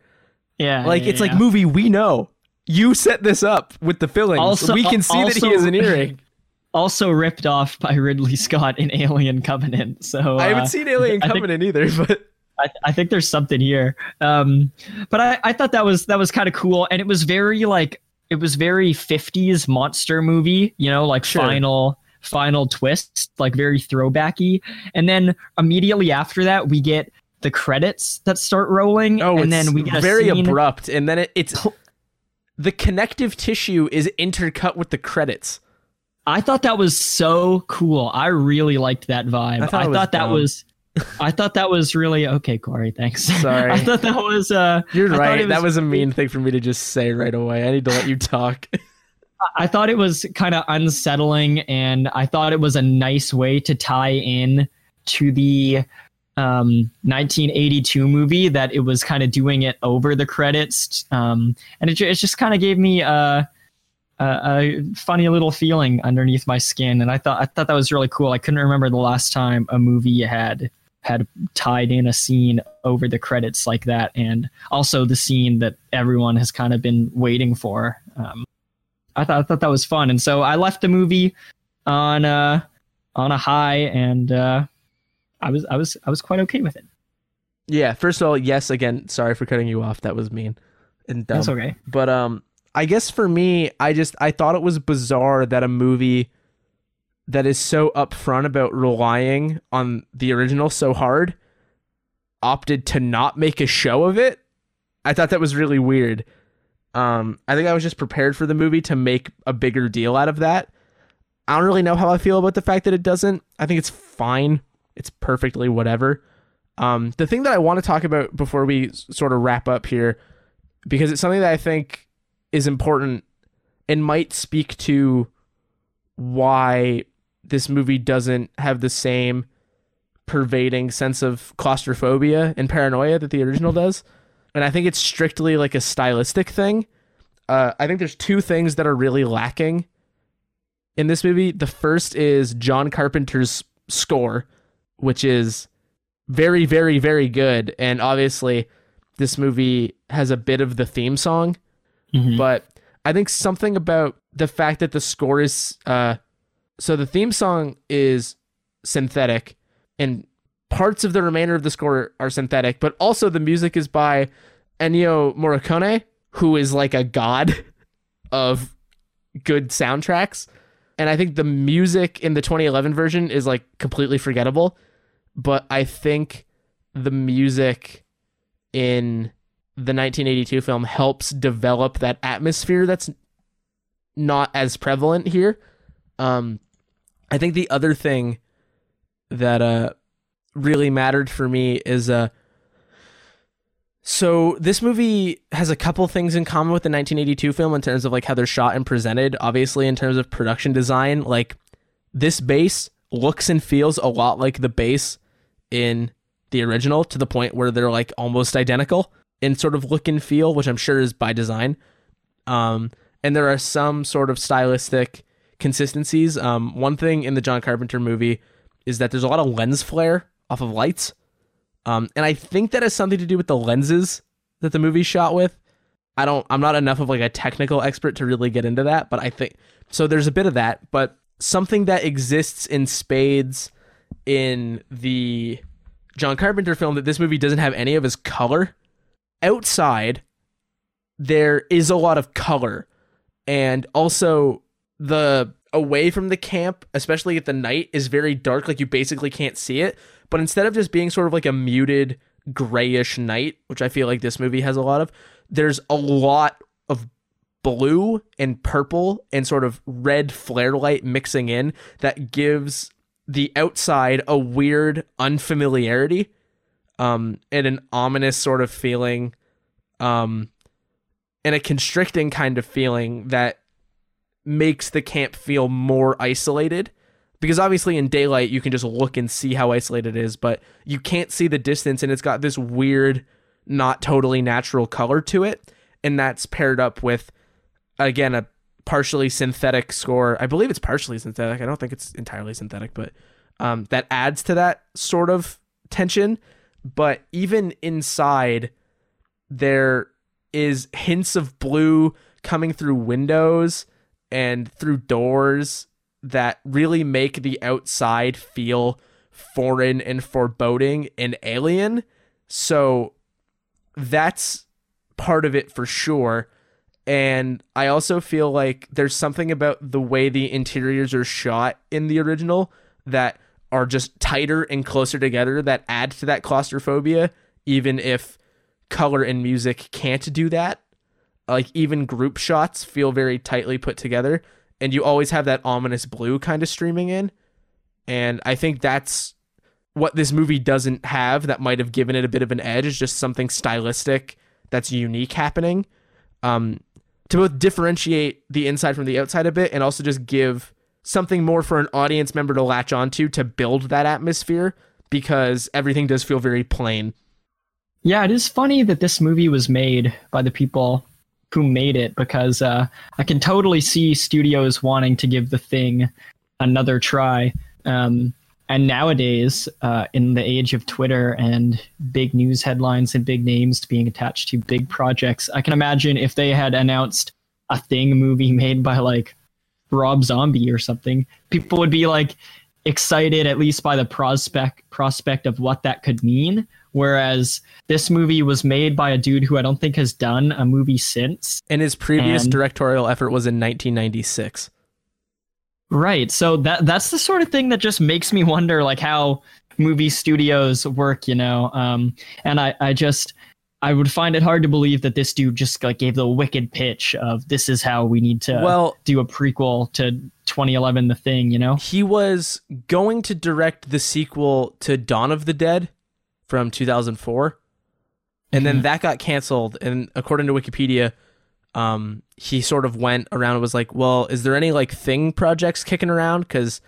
Yeah, Like yeah, it's like movie we know. You set this up with the fillings. Also- we can see that he has an earring. also ripped off by Ridley Scott in Alien Covenant. So I uh, haven't seen Alien I think- Covenant either, but I, I think there's something here. Um, but I, I thought that was that was kind of cool, and it was very like it was very 50s monster movie. You know, like Sure. final final twist, like very throwbacky. And then immediately after that, we get the credits that start rolling, oh, and it's then we get very abrupt, and then it, it's the connective tissue is intercut with the credits. I thought that was so cool. I really liked that vibe. I I thought thought, that was. I thought that was really okay, Corey. Thanks. Sorry. I thought that was. Uh, You're I right. it that was a mean thing for me to just say right away. I need to let you talk. I thought it was kind of unsettling, and I thought it was a nice way to tie in to the um, 1982 movie that it was kind of doing it over the credits, um, and it, it just kind of gave me a, a, a funny little feeling underneath my skin, and I thought I thought that was really cool. I couldn't remember the last time a movie had had tied in a scene over the credits like that, and also the scene that everyone has kind of been waiting for. Um, I thought I thought that was fun, and so I left the movie on uh on a high, and uh, I was I was I was quite okay with it. yeah. First of all, yes. Again, sorry for cutting you off. That was mean and dumb. That's okay. But um, I guess for me, I just I thought it was bizarre that a movie that is so upfront about relying on the original so hard opted to not make a show of it. I thought that was really weird. Um, I think I was just prepared for the movie to make a bigger deal out of that. I don't really know how I feel about the fact that it doesn't. I think it's fine. It's perfectly whatever. Um, the thing that I want to talk about before we sort of wrap up here, because it's something that I think is important and might speak to why this movie doesn't have the same pervading sense of claustrophobia and paranoia that the original does. And I think it's strictly like a stylistic thing. Uh, I think there's two things that are really lacking in this movie. The first is John Carpenter's score, which is very, very, very good. And obviously, this movie has a bit of the theme song, Mhm. but I think something about the fact that the score is uh so the theme song is synthetic and parts of the remainder of the score are synthetic, but also the music is by Ennio Morricone, who is like a god of good soundtracks. And I think the music in the 2011 version is like completely forgettable, but I think the music in the 1982 film helps develop that atmosphere that's not as prevalent here. Um, I think the other thing that uh really mattered for me is uh so this movie has a couple things in common with the 1982 film in terms of like how they're shot and presented. Obviously, in terms of production design, like this base looks and feels a lot like the base in the original to the point where they're like almost identical in sort of look and feel, which I'm sure is by design. Um, and there are some sort of stylistic consistencies. Um, one thing in the John Carpenter movie is that there's a lot of lens flare off of lights. Um, and I think that has something to do with the lenses that the movie shot with. I don't I'm not enough of like a technical expert to really get into that, but I think so there's a bit of that, but something that exists in spades in the John Carpenter film that this movie doesn't have any of his color. Outside there is a lot of color and also the away from the camp, especially at the night, is very dark. Like you basically can't see it. But instead of just being sort of like a muted grayish night, which I feel like this movie has a lot of, there's a lot of blue and purple and sort of red flare light mixing in that gives the outside a weird unfamiliarity um and an ominous sort of feeling um and a constricting kind of feeling that makes the camp feel more isolated. Because obviously in daylight you can just look and see how isolated it is but you can't see the distance and it's got this weird not totally natural color to it and that's paired up with again a partially synthetic score. I believe it's partially synthetic. I don't think it's entirely synthetic, but um, that adds to that sort of tension. But even inside, there is hints of blue coming through windows and through doors that really make the outside feel foreign and foreboding and alien. So that's part of it for sure. And I also feel like there's something about the way the interiors are shot in the original that are just tighter and closer together that add to that claustrophobia, even if color and music can't do that. Like even group shots feel very tightly put together, and you always have that ominous blue kind of streaming in. And I think that's what this movie doesn't have that might have given it a bit of an edge is just something stylistic that's unique happening. Um, to both differentiate the inside from the outside a bit and also just give something more for an audience member to latch onto to build that atmosphere because everything does feel very plain. Yeah, it is funny that this movie was made by the people who made it because uh, I can totally see studios wanting to give the thing another try. Um, and nowadays, uh, in the age of Twitter and big news headlines and big names being attached to big projects, I can imagine if they had announced a thing movie made by like Rob Zombie or something, people would be like excited at least by the prospect prospect of what that could mean. Whereas this movie was made by a dude who I don't think has done a movie since. And his previous And- directorial effort was in 1996. Right. So that that's the sort of thing that just makes me wonder like how movie studios work, you know. Um and I I just I would find it hard to believe that this dude just like gave the wicked pitch of this is how we need to Well- do a prequel to 2011 the thing, you know. He was going to direct the sequel to Dawn of the Dead from 2004. And then that got canceled. And according to Wikipedia, um, he sort of went around and was like, well, is there any like thing projects kicking around? Because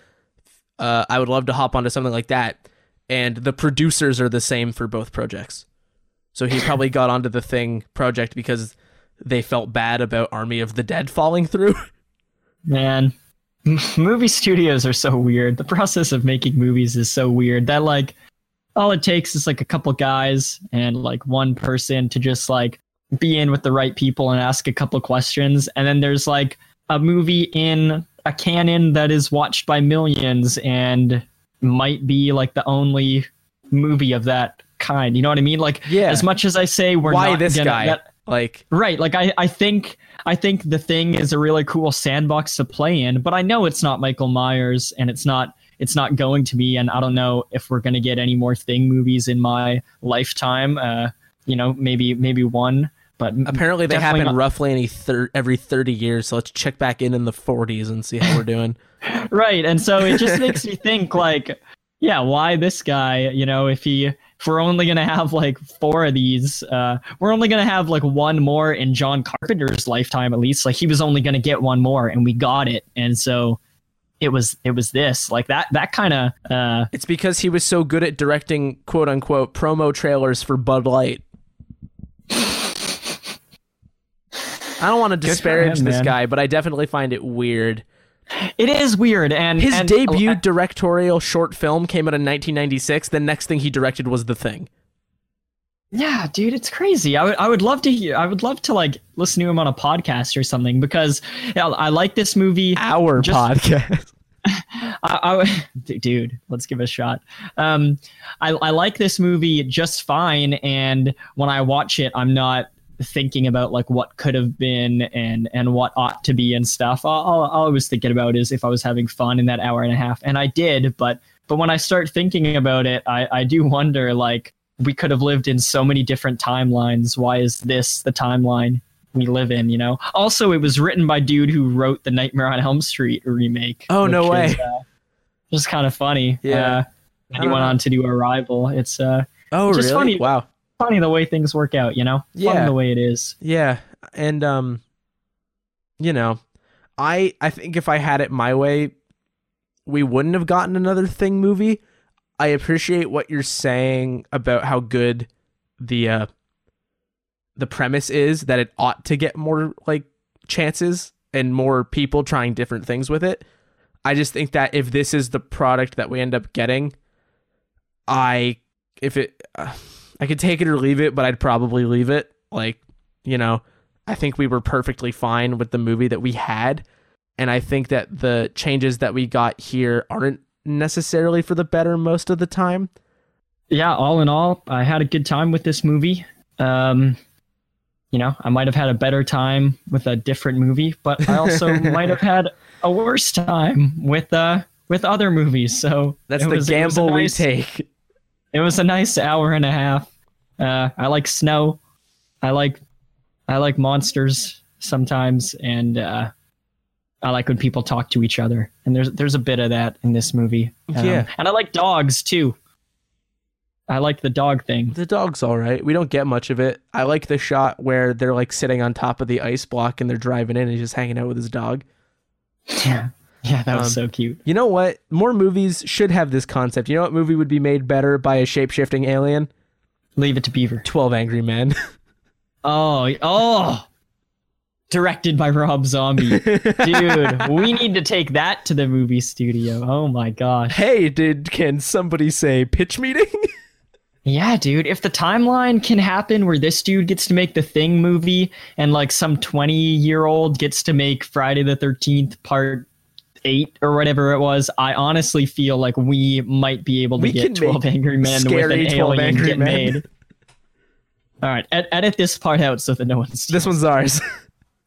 uh, I would love to hop onto something like that. And the producers are the same for both projects. So he probably got onto the thing project because they felt bad about Army of the Dead falling through. Man, movie studios are so weird. The process of making movies is so weird that like all it takes is like a couple guys and like one person to just like be in with the right people and ask a couple questions and then there's like a movie in a canon that is watched by millions and might be like the only movie of that kind. You know what I mean? Like Yeah. as much as I say we're Why not this gonna, guy? that- like, Right. Like I, I think I think the thing is a really cool sandbox to play in, but I know it's not Michael Myers and it's not it's not going to be and I don't know if we're gonna get any more thing movies in my lifetime. Uh, you know, maybe maybe one. But Apparently, they happen not- roughly any thir- every 30 years. So let's check back in in the 40s and see how we're doing. right and so it just makes me think like yeah why this guy you know if he if we're only gonna have like four of these uh we're only gonna have like one more in john carpenter's lifetime at least like he was only gonna get one more and we got it and so it was it was this like that that kind of uh it's because he was so good at directing quote unquote promo trailers for Bud Light. I don't want to disparage him, this man. guy, but I definitely find it weird. it is weird and His and- debut directorial short film came out in 1996. The next thing he directed was The Thing. Yeah, dude, it's crazy. I would I would love to hear I would love to like listen to him on a podcast or something because yeah, I like this movie. Our Just- podcast. I, I dude, let's give it a shot. Um, I, I like this movie just fine, and when I watch it, I'm not thinking about like what could have been and and what ought to be and stuff. All, all, all I was thinking about is if I was having fun in that hour and a half, and I did. But but when I start thinking about it, I I do wonder like we could have lived in so many different timelines. Why is this the timeline? We live in, you know. Also, it was written by dude who wrote the Nightmare on Elm Street remake. Oh, no is, way. uh, just kind of funny. Yeah. Uh, and he went on to do Arrival. It's uh Oh, Just really? funny. Wow. Funny the way things work out, you know? Yeah. Fun the way it is. Yeah, and um, you know, I I think if I had it my way, we wouldn't have gotten another Thing movie. I appreciate what you're saying about how good the uh the premise is that it ought to get more like chances and more people trying different things with it. I just think that if this is the product that we end up getting, I if it uh, I could take it or leave it, but I'd probably leave it. Like, you know, I think we were perfectly fine with the movie that we had, and I think that the changes that we got here aren't necessarily for the better most of the time. Yeah, all in all, I had a good time with this movie. Um, you know, I might have had a better time with a different movie, but I also might have had a worse time with uh with other movies. So That's the was- it was a gamble nice- we take. It was a nice hour and a half. Uh, I like snow. I like I like monsters sometimes, and uh, I like when people talk to each other. And there's there's a bit of that in this movie. Um, Yeah. and I like dogs too. I like the dog thing. The dog's all right. We don't get much of it. I like the shot where they're like sitting on top of the ice block and they're driving in and he's just hanging out with his dog. Yeah, yeah, that was Um, so cute. You know what? More movies should have this concept. You know what movie would be made better by a shape shifting alien? Leave it to Beaver. 12 Angry Men. Oh, oh. Directed by Rob Zombie. Dude, we need to take that to the movie studio. Oh my gosh. hey, did can somebody say pitch meeting? Yeah, dude. If the timeline can happen where this dude gets to make the Thing movie and like some 20 year old gets to make Friday the 13th part eight or whatever it was, I honestly feel like we might be able to We get 12 Angry Men with an 12 alien Angry get Men. made. All right, ed- edit this part out so that no one's. this one's ours.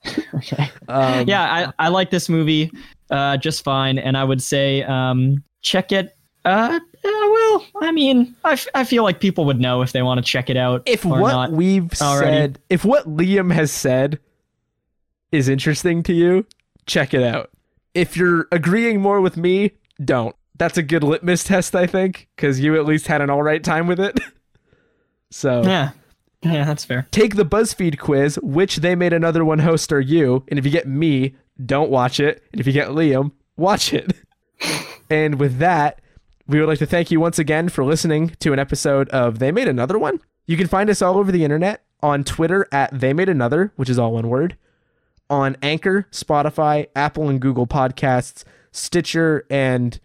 okay. Um, yeah, I, I like this movie uh, just fine, and I would say um, check it. Uh, uh, well, I mean, I, f- I feel like people would know if they want to check it out. If what not. we've already. said, if what Liam has said is interesting to you, check it out. If you're agreeing more with me, don't. That's a good litmus test, I think, because you at least had an all right time with it. so Yeah, yeah, that's fair. take the BuzzFeed quiz, which they made another one host or you. And if you get me, don't watch it. And if you get Liam, watch it. and with that, we would like to thank you once again for listening to an episode of They Made Another One. You can find us all over the internet on Twitter at They Made Another, which is all one word, on Anchor, Spotify, Apple and Google Podcasts, Stitcher, and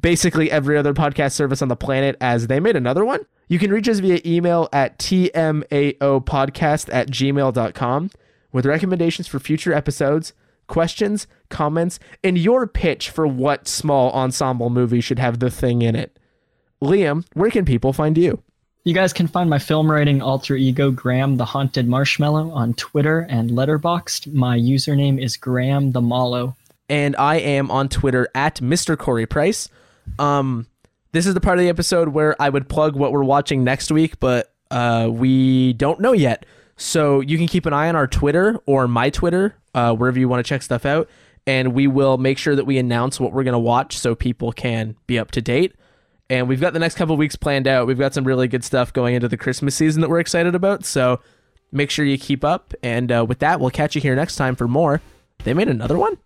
basically every other podcast service on the planet as They Made Another One. You can reach us via email at tmaopodcast at gmail.com with recommendations for future episodes, questions, comments, and your pitch for what small ensemble movie should have the thing in it. Liam, where can people find you? You guys can find my film writing alter ego Graham the Haunted Marshmallow on Twitter and Letterboxd. My username is Graham the Mallow. and I am on Twitter at Mr. Corey Price. Um, this is the part of the episode where I would plug what we're watching next week, but uh, we don't know yet. So you can keep an eye on our Twitter or my Twitter, uh, wherever you want to check stuff out, and we will make sure that we announce what we're going to watch so people can be up to date. And we've got the next couple weeks planned out. We've got some really good stuff going into the Christmas season that we're excited about. So make sure you keep up. And uh, with that, we'll catch you here next time for more. They made another one?